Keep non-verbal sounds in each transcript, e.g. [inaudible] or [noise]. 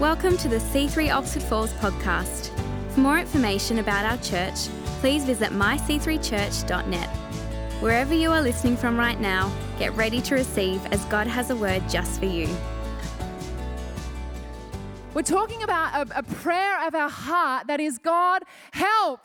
Welcome to the C3 Oxford Falls podcast. For more information about our church, please visit myc3church.net. Wherever you are listening from right now, get ready to receive as God has a word just for you. We're talking about a, a prayer of our heart that is God, help!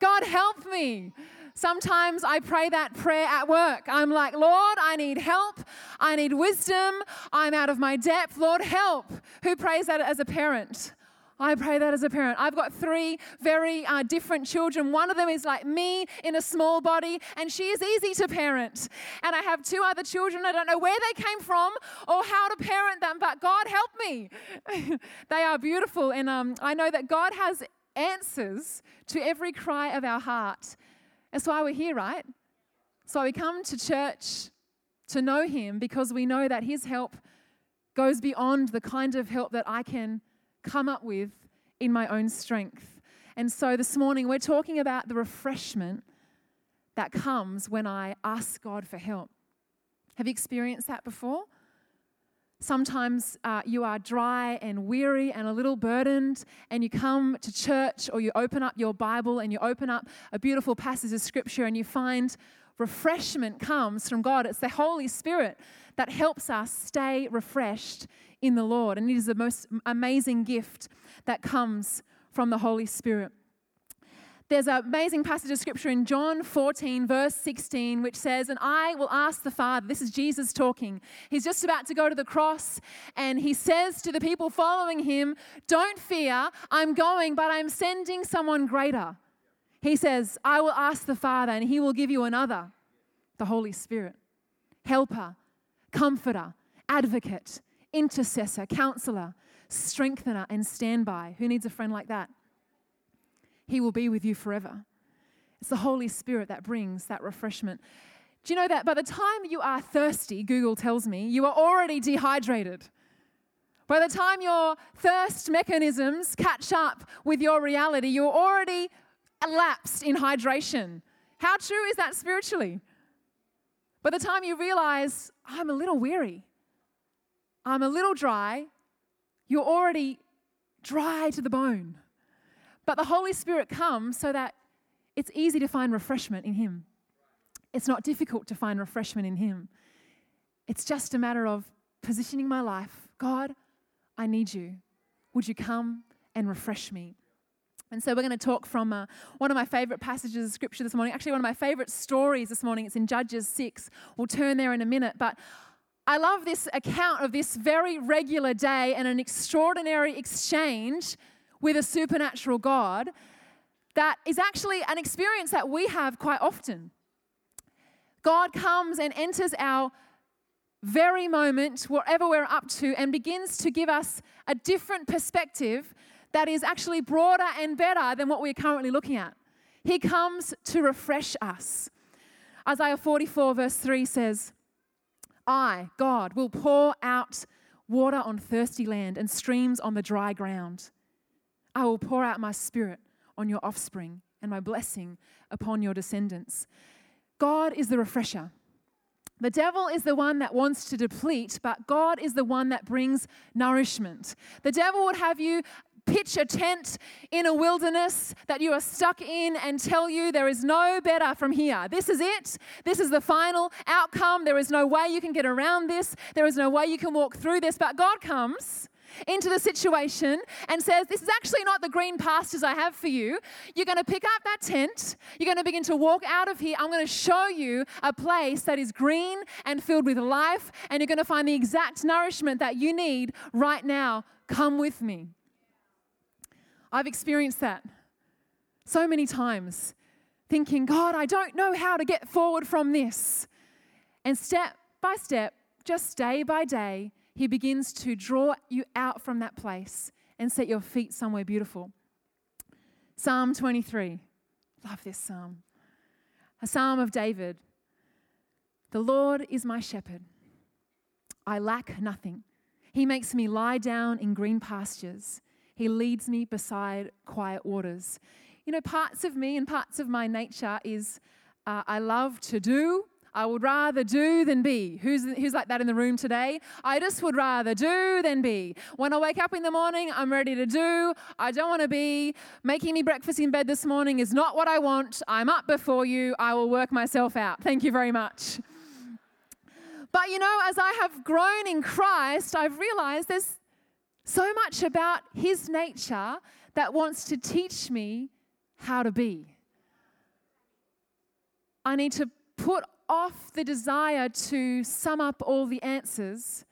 God, help me. Sometimes I pray that prayer at work. I'm like, Lord, I need help. I need wisdom. I'm out of my depth. Lord, help. Who prays that as a parent? I pray that as a parent. I've got three very uh, different children. One of them is like me in a small body, and she is easy to parent. And I have two other children. I don't know where they came from or how to parent them, but God help me. [laughs] they are beautiful, and um, I know that God has answers to every cry of our heart. That's why we're here, right? So we come to church to know Him because we know that His help goes beyond the kind of help that I can come up with in my own strength. And so this morning we're talking about the refreshment that comes when I ask God for help. Have you experienced that before? Sometimes uh, you are dry and weary and a little burdened, and you come to church or you open up your Bible and you open up a beautiful passage of scripture and you find refreshment comes from God. It's the Holy Spirit that helps us stay refreshed in the Lord. And it is the most amazing gift that comes from the Holy Spirit. There's an amazing passage of scripture in John 14, verse 16, which says, And I will ask the Father, this is Jesus talking. He's just about to go to the cross, and he says to the people following him, Don't fear, I'm going, but I'm sending someone greater. He says, I will ask the Father, and he will give you another, the Holy Spirit, helper, comforter, advocate, intercessor, counselor, strengthener, and standby. Who needs a friend like that? He will be with you forever. It's the Holy Spirit that brings that refreshment. Do you know that by the time you are thirsty, Google tells me, you are already dehydrated? By the time your thirst mechanisms catch up with your reality, you're already elapsed in hydration. How true is that spiritually? By the time you realize, I'm a little weary, I'm a little dry, you're already dry to the bone. But the Holy Spirit comes so that it's easy to find refreshment in Him. It's not difficult to find refreshment in Him. It's just a matter of positioning my life. God, I need you. Would you come and refresh me? And so we're going to talk from uh, one of my favorite passages of scripture this morning. Actually, one of my favorite stories this morning. It's in Judges 6. We'll turn there in a minute. But I love this account of this very regular day and an extraordinary exchange with a supernatural God that is actually an experience that we have quite often. God comes and enters our very moment, whatever we're up to, and begins to give us a different perspective that is actually broader and better than what we're currently looking at. He comes to refresh us. Isaiah 44, verse 3 says, I, God, will pour out water on thirsty land and streams on the dry ground. I will pour out my spirit on your offspring and my blessing upon your descendants. God is the refresher. The devil is the one that wants to deplete, but God is the one that brings nourishment. The devil would have you pitch a tent in a wilderness that you are stuck in and tell you there is no better from here. This is it. This is the final outcome. There is no way you can get around this. There is no way you can walk through this. But God comes into the situation and says, This is actually not the green pastures I have for you. You're going to pick up that tent. You're going to begin to walk out of here. I'm going to show you a place that is green and filled with life, and you're going to find the exact nourishment that you need right now. Come with me. I've experienced that so many times, thinking, God, I don't know how to get forward from this. And step by step, just day by day, he begins to draw you out from that place and set your feet somewhere beautiful. Psalm 23. Love this psalm. A psalm of David. The Lord is my shepherd. I lack nothing. He makes me lie down in green pastures. He leads me beside quiet waters. You know, parts of me and parts of my nature is uh, I love to do, I would rather do than be. Who's, who's like that in the room today? I just would rather do than be. When I wake up in the morning, I'm ready to do. I don't want to be. Making me breakfast in bed this morning is not what I want. I'm up before you. I will work myself out. Thank you very much. But you know, as I have grown in Christ, I've realized there's so much about His nature that wants to teach me how to be. I need to put off the desire to sum up all the answers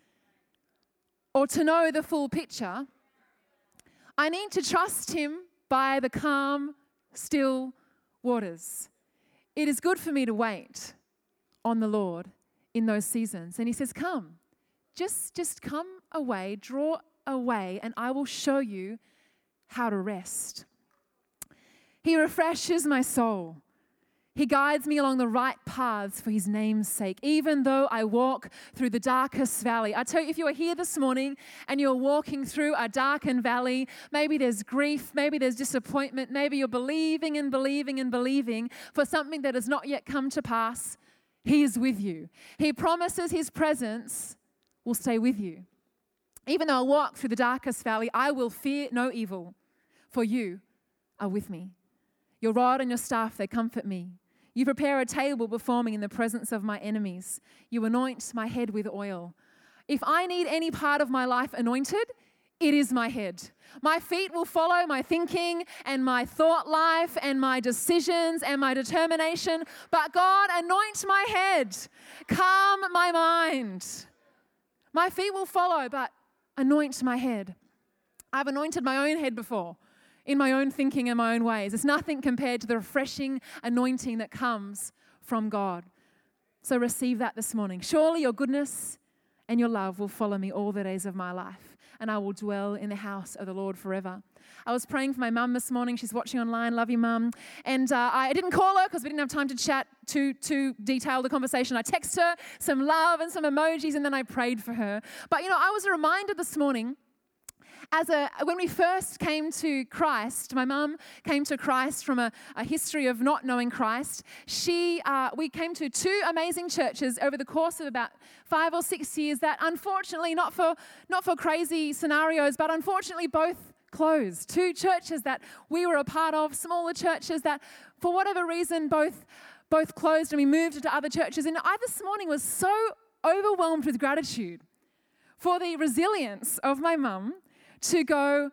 or to know the full picture. I need to trust Him by the calm, still waters. It is good for me to wait on the Lord in those seasons. And He says, Come, just, just come away, draw away, and I will show you how to rest. He refreshes my soul. He guides me along the right paths for his name's sake, even though I walk through the darkest valley. I tell you, if you are here this morning and you're walking through a darkened valley, maybe there's grief, maybe there's disappointment, maybe you're believing and believing and believing for something that has not yet come to pass, he is with you. He promises his presence will stay with you. Even though I walk through the darkest valley, I will fear no evil, for you are with me. Your rod and your staff, they comfort me. You prepare a table before me in the presence of my enemies. You anoint my head with oil. If I need any part of my life anointed, it is my head. My feet will follow my thinking and my thought life and my decisions and my determination. But God, anoint my head, calm my mind. My feet will follow, but anoint my head. I've anointed my own head before in my own thinking and my own ways. It's nothing compared to the refreshing anointing that comes from God. So receive that this morning. Surely your goodness and your love will follow me all the days of my life, and I will dwell in the house of the Lord forever. I was praying for my mum this morning. She's watching online. Love you, mum. And uh, I didn't call her because we didn't have time to chat too, too detailed the conversation. I texted her some love and some emojis, and then I prayed for her. But you know, I was reminded this morning as a when we first came to Christ, my mum came to Christ from a, a, history of not knowing Christ. She, uh, we came to two amazing churches over the course of about five or six years. That unfortunately, not for not for crazy scenarios, but unfortunately, both closed. Two churches that we were a part of, smaller churches that, for whatever reason, both both closed, and we moved to other churches. And I this morning was so overwhelmed with gratitude for the resilience of my mum to go,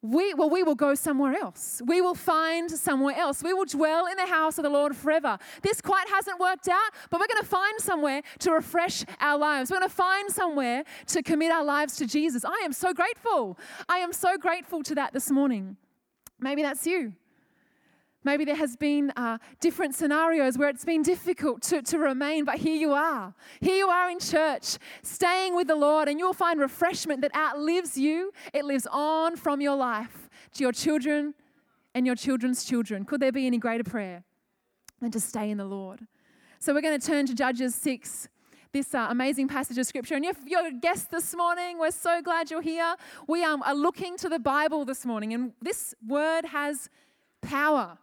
we, well, we will go somewhere else. We will find somewhere else. We will dwell in the house of the Lord forever. This quite hasn't worked out, but we're going to find somewhere to refresh our lives. We're going to find somewhere to commit our lives to Jesus. I am so grateful. I am so grateful to that this morning. Maybe that's you. Maybe there has been uh, different scenarios where it's been difficult to, to remain, but here you are. Here you are in church, staying with the Lord, and you'll find refreshment that outlives you. It lives on from your life to your children and your children's children. Could there be any greater prayer than to stay in the Lord? So we're going to turn to Judges 6 this uh, amazing passage of scripture. And if you're a guest this morning, we're so glad you're here. We um, are looking to the Bible this morning, and this word has power.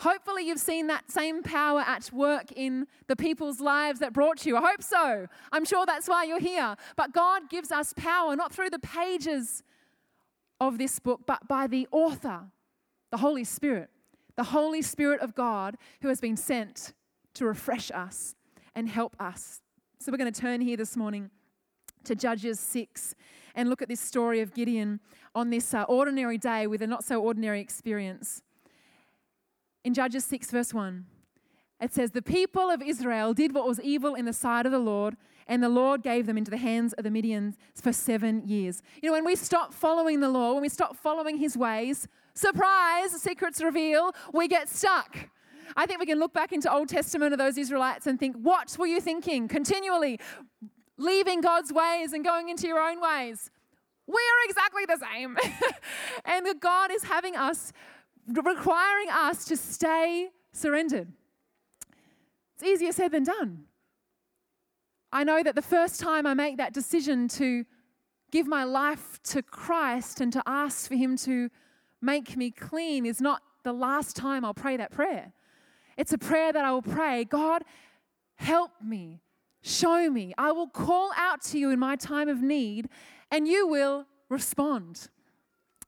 Hopefully, you've seen that same power at work in the people's lives that brought you. I hope so. I'm sure that's why you're here. But God gives us power not through the pages of this book, but by the author, the Holy Spirit, the Holy Spirit of God who has been sent to refresh us and help us. So, we're going to turn here this morning to Judges 6 and look at this story of Gideon on this uh, ordinary day with a not so ordinary experience in Judges 6, verse 1. It says, The people of Israel did what was evil in the sight of the Lord, and the Lord gave them into the hands of the Midians for seven years. You know, when we stop following the law, when we stop following his ways, surprise, secrets reveal, we get stuck. I think we can look back into Old Testament of those Israelites and think, what were you thinking? Continually leaving God's ways and going into your own ways. We are exactly the same. [laughs] and God is having us requiring us to stay surrendered. It's easier said than done. I know that the first time I make that decision to give my life to Christ and to ask for Him to make me clean is not the last time I'll pray that prayer. It's a prayer that I will pray God, help me, show me. I will call out to you in my time of need, and you will respond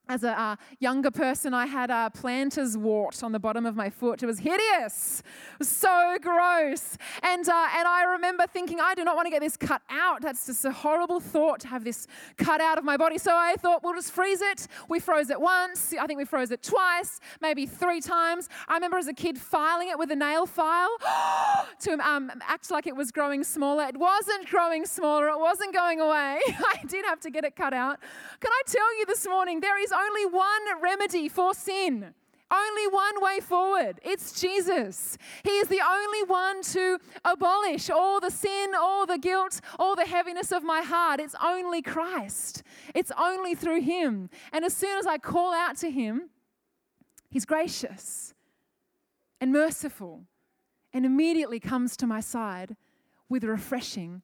as a uh, younger person, I had a planter's wart on the bottom of my foot. It was hideous, it was so gross. And, uh, and I remember thinking, I do not want to get this cut out. That's just a horrible thought to have this cut out of my body. So I thought, we'll just freeze it. We froze it once. I think we froze it twice, maybe three times. I remember as a kid filing it with a nail file [gasps] to um, act like it was growing smaller. It wasn't growing smaller, it wasn't going away. [laughs] I did have to get it cut out. Can I tell you this morning, there is only one remedy for sin. Only one way forward. It's Jesus. He is the only one to abolish all the sin, all the guilt, all the heaviness of my heart. It's only Christ. It's only through Him. And as soon as I call out to Him, He's gracious and merciful and immediately comes to my side with refreshing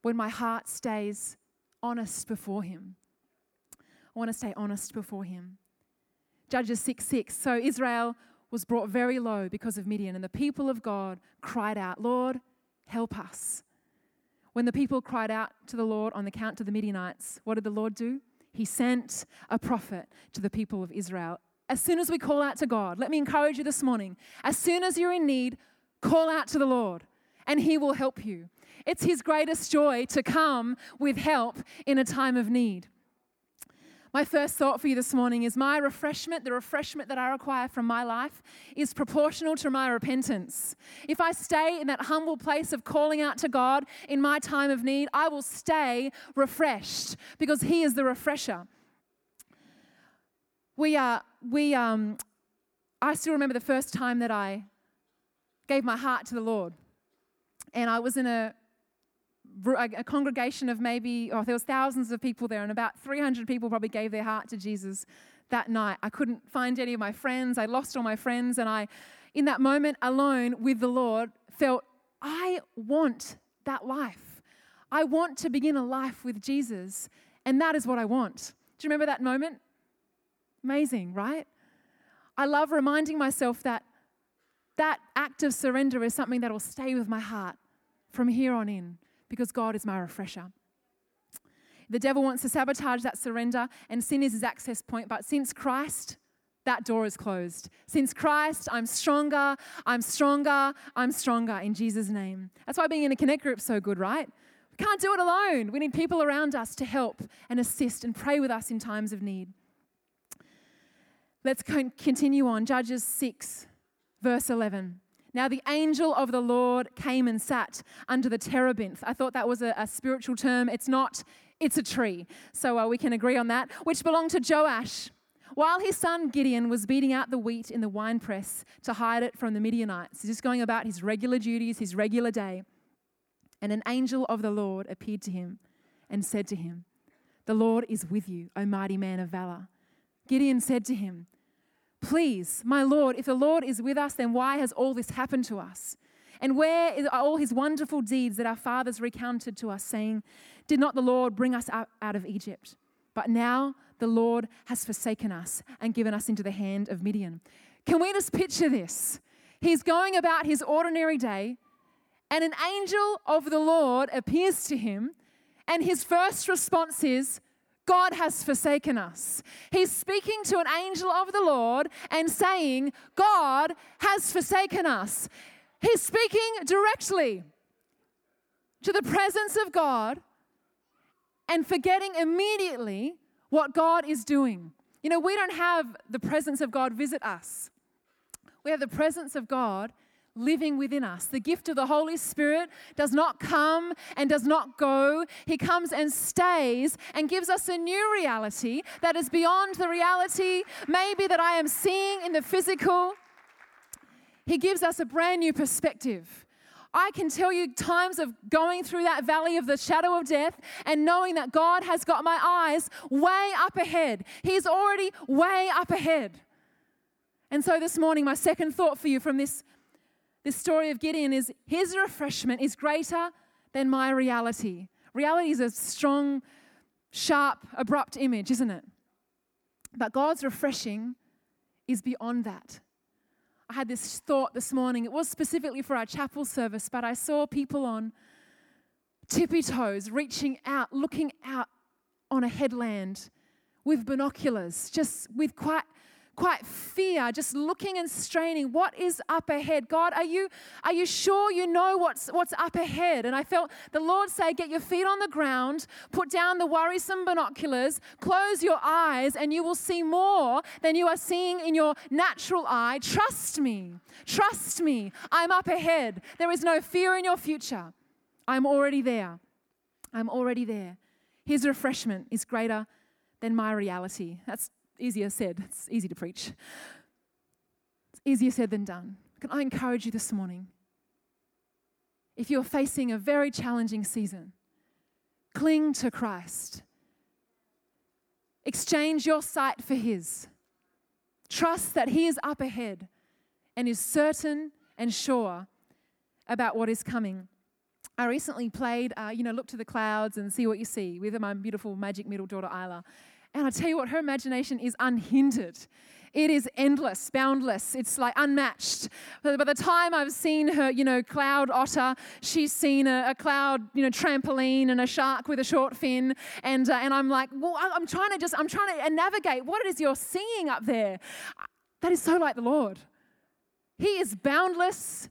when my heart stays honest before Him. I want to stay honest before him. Judges 6 6. So Israel was brought very low because of Midian, and the people of God cried out, Lord, help us. When the people cried out to the Lord on the count of the Midianites, what did the Lord do? He sent a prophet to the people of Israel. As soon as we call out to God, let me encourage you this morning. As soon as you're in need, call out to the Lord, and He will help you. It's His greatest joy to come with help in a time of need. My first thought for you this morning is my refreshment, the refreshment that I require from my life, is proportional to my repentance. If I stay in that humble place of calling out to God in my time of need, I will stay refreshed because He is the refresher. We are, uh, we, um, I still remember the first time that I gave my heart to the Lord. And I was in a a congregation of maybe, oh, there was thousands of people there, and about 300 people probably gave their heart to Jesus that night. I couldn't find any of my friends. I lost all my friends, and I, in that moment alone with the Lord, felt I want that life. I want to begin a life with Jesus, and that is what I want. Do you remember that moment? Amazing, right? I love reminding myself that that act of surrender is something that will stay with my heart from here on in because God is my refresher. The devil wants to sabotage that surrender, and sin is his access point. But since Christ, that door is closed. Since Christ, I'm stronger, I'm stronger, I'm stronger in Jesus' name. That's why being in a connect group is so good, right? We can't do it alone. We need people around us to help and assist and pray with us in times of need. Let's continue on. Judges 6, verse 11. Now the angel of the Lord came and sat under the terebinth. I thought that was a, a spiritual term. It's not, it's a tree. So uh, we can agree on that, which belonged to Joash. While his son Gideon was beating out the wheat in the winepress to hide it from the Midianites, he's just going about his regular duties, his regular day. And an angel of the Lord appeared to him and said to him, The Lord is with you, O mighty man of valor. Gideon said to him, Please, my Lord, if the Lord is with us, then why has all this happened to us? And where are all his wonderful deeds that our fathers recounted to us, saying, Did not the Lord bring us out, of Egypt? But now the Lord has forsaken us and given us into the hand of Midian. Can we just picture this? He's going about his ordinary day, and an angel of the Lord appears to him, and his first response is, God has forsaken us. He's speaking to an angel of the Lord and saying, God has forsaken us. He's speaking directly to the presence of God and forgetting immediately what God is doing. You know, we don't have the presence of God visit us, we have the presence of God living within us. The gift of the Holy Spirit does not come and does not go. He comes and stays and gives us a new reality that is beyond the reality maybe that I am seeing in the physical. He gives us a brand new perspective. I can tell you times of going through that valley of the shadow of death and knowing that God has got my eyes way up ahead. He's already way up ahead. And so this morning, my second thought for you from this this story of Gideon is his refreshment is greater than my reality. Reality is a strong, sharp, abrupt image, isn't it? But God's refreshing is beyond that. I had this thought this morning. It was specifically for our chapel service, but I saw people on tippy toes reaching out, looking out on a headland with binoculars, just with quite quite fear, just looking and straining. What is up ahead? God, are you, are you sure you know what's, what's up ahead? And I felt the Lord say, Get your feet on the ground, put down the worrisome binoculars, close your eyes, and you will see more than you are seeing in your natural eye. Trust me. Trust me. I'm up ahead. There is no fear in your future. I'm already there. I'm already there. His refreshment is greater than my reality. That's easier said, it's easy to preach. It's easier said than done. Can I encourage you this morning? If you're facing a very challenging season, cling to Christ. Exchange your sight for His. Trust that He is up ahead and is certain and sure about what is coming. I recently played, uh, you know, Look to the Clouds and See What You See with my beautiful magic middle daughter, Isla. And I tell you what, her imagination is unhindered. It is endless, boundless. It's like unmatched. By the time I've seen her, you know, cloud otter, she's seen a, a cloud, you know, trampoline and a shark with a short fin. And, uh, and I'm like, well, I'm trying to just, I'm trying to navigate what it is you're seeing up there. That is so like the Lord. He is boundless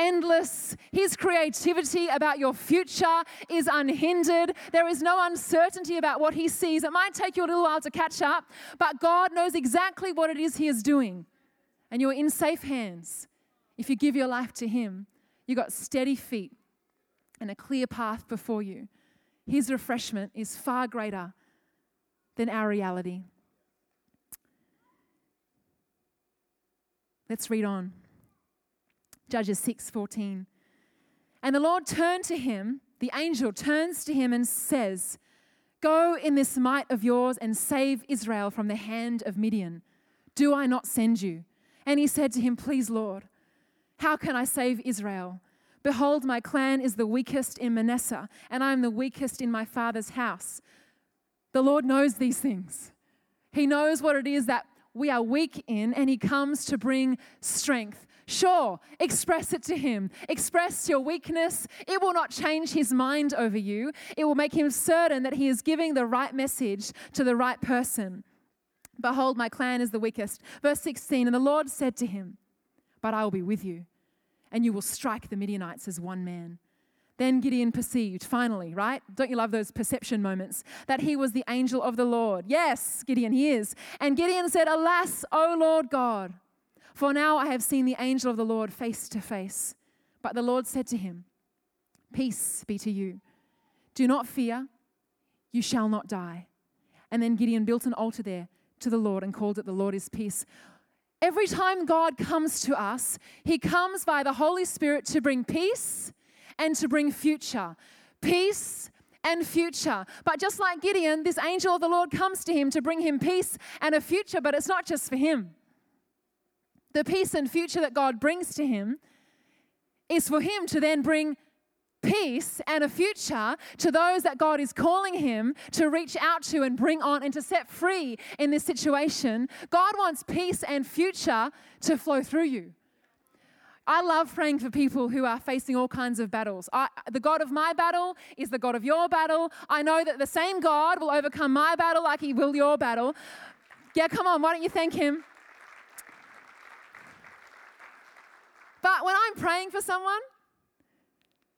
endless. His creativity about your future is unhindered. There is no uncertainty about what He sees. It might take you a little while to catch up, but God knows exactly what it is He is doing. And you're in safe hands. If you give your life to Him, you've got steady feet and a clear path before you. His refreshment is far greater than our reality. Let's read on. Judges 6:14. And the Lord turned to him, the angel turns to him and says, Go in this might of yours and save Israel from the hand of Midian. Do I not send you? And he said to him, Please, Lord, how can I save Israel? Behold, my clan is the weakest in Manasseh, and I am the weakest in my father's house. The Lord knows these things. He knows what it is that we are weak in, and He comes to bring strength. Sure, express it to him. Express your weakness. It will not change his mind over you. It will make him certain that he is giving the right message to the right person. Behold, my clan is the weakest. Verse 16 And the Lord said to him, But I will be with you, and you will strike the Midianites as one man. Then Gideon perceived, finally, right? Don't you love those perception moments? That he was the angel of the Lord. Yes, Gideon, he is. And Gideon said, Alas, O Lord God, for now I have seen the angel of the Lord face to face. But the Lord said to him, Peace be to you. Do not fear, you shall not die. And then Gideon built an altar there to the Lord and called it the Lord is peace. Every time God comes to us, He comes by the Holy Spirit to bring peace and to bring future. Peace and future. But just like Gideon, this angel of the Lord comes to him to bring him peace and a future, but it's not just for him the peace and future that God brings to him is for him to then bring peace and a future to those that God is calling him to reach out to and bring on and to set free in this situation. God wants peace and future to flow through you. I love praying for people who are facing all kinds of battles. I, the God of my battle is the God of your battle. I know that the same God will overcome my battle like he will your battle. Yeah, come on, why don't you thank him? But when I'm praying for someone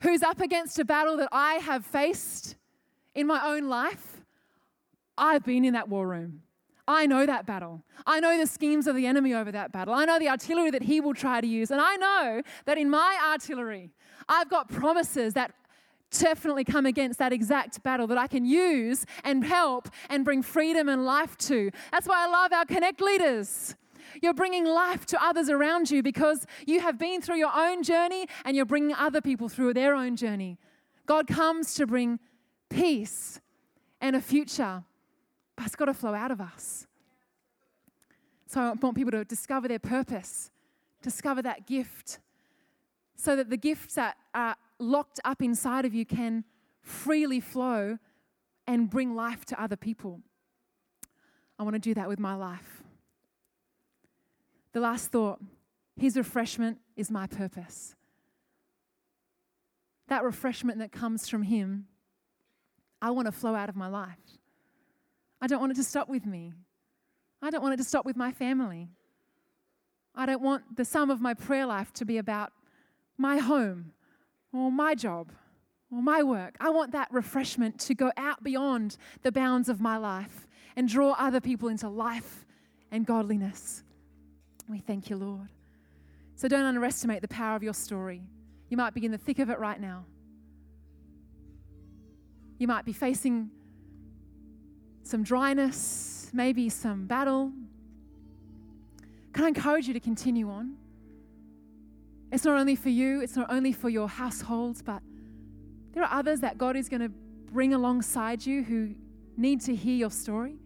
who's up against a battle that I have faced in my own life, I've been in that war room. I know that battle. I know the schemes of the enemy over that battle. I know the artillery that he will try to use. And I know that in my artillery, I've got promises that definitely come against that exact battle that I can use and help and bring freedom and life to. That's why I love our Connect leaders. You're bringing life to others around you because you have been through your own journey and you're bringing other people through their own journey. God comes to bring peace and a future, but it's got to flow out of us. So I want people to discover their purpose, discover that gift, so that the gifts that are locked up inside of you can freely flow and bring life to other people. I want to do that with my life. The last thought His refreshment is my purpose. That refreshment that comes from Him, I want to flow out of my life. I don't want it to stop with me. I don't want it to stop with my family. I don't want the sum of my prayer life to be about my home or my job or my work. I want that refreshment to go out beyond the bounds of my life and draw other people into life and godliness. We thank you, Lord. So don't underestimate the power of your story. You might be in the thick of it right now. You might be facing some dryness, maybe some battle. Can I encourage you to continue on? It's not only for you, it's not only for your households, but there are others that God is going to bring alongside you who need to hear your story.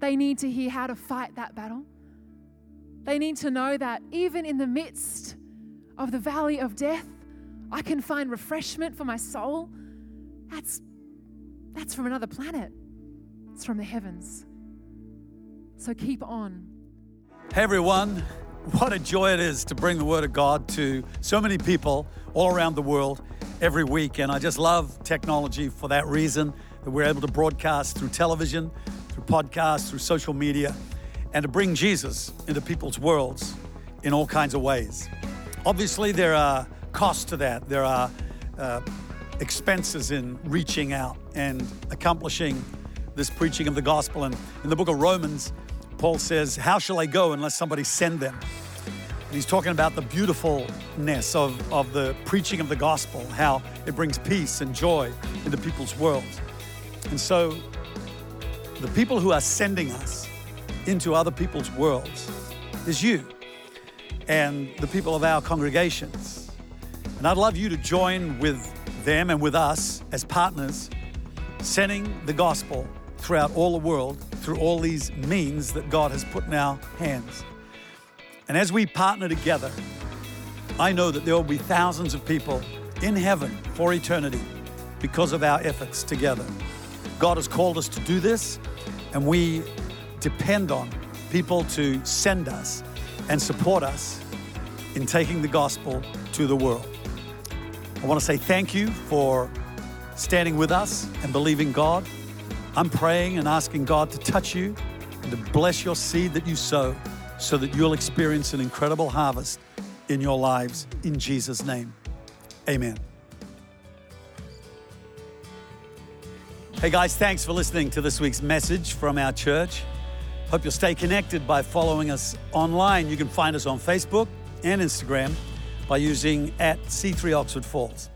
They need to hear how to fight that battle. They need to know that even in the midst of the valley of death, I can find refreshment for my soul. That's, that's from another planet, it's from the heavens. So keep on. Hey everyone, what a joy it is to bring the Word of God to so many people all around the world every week. And I just love technology for that reason that we're able to broadcast through television, through podcasts, through social media, and to bring Jesus into people's worlds in all kinds of ways. Obviously, there are costs to that, there are uh, expenses in reaching out and accomplishing this preaching of the gospel. And in the book of Romans, Paul says, How shall I go unless somebody send them? And he's talking about the beautifulness of, of the preaching of the gospel, how it brings peace and joy into people's worlds. And so, the people who are sending us into other people's worlds is you and the people of our congregations. And I'd love you to join with them and with us as partners, sending the gospel throughout all the world through all these means that God has put in our hands. And as we partner together, I know that there will be thousands of people in heaven for eternity because of our efforts together. God has called us to do this, and we depend on people to send us and support us in taking the gospel to the world. I want to say thank you for standing with us and believing God. I'm praying and asking God to touch you and to bless your seed that you sow so that you'll experience an incredible harvest in your lives in Jesus' name. Amen. Hey guys, thanks for listening to this week's message from our church. Hope you'll stay connected by following us online. You can find us on Facebook and Instagram by using at C3 Oxford Falls.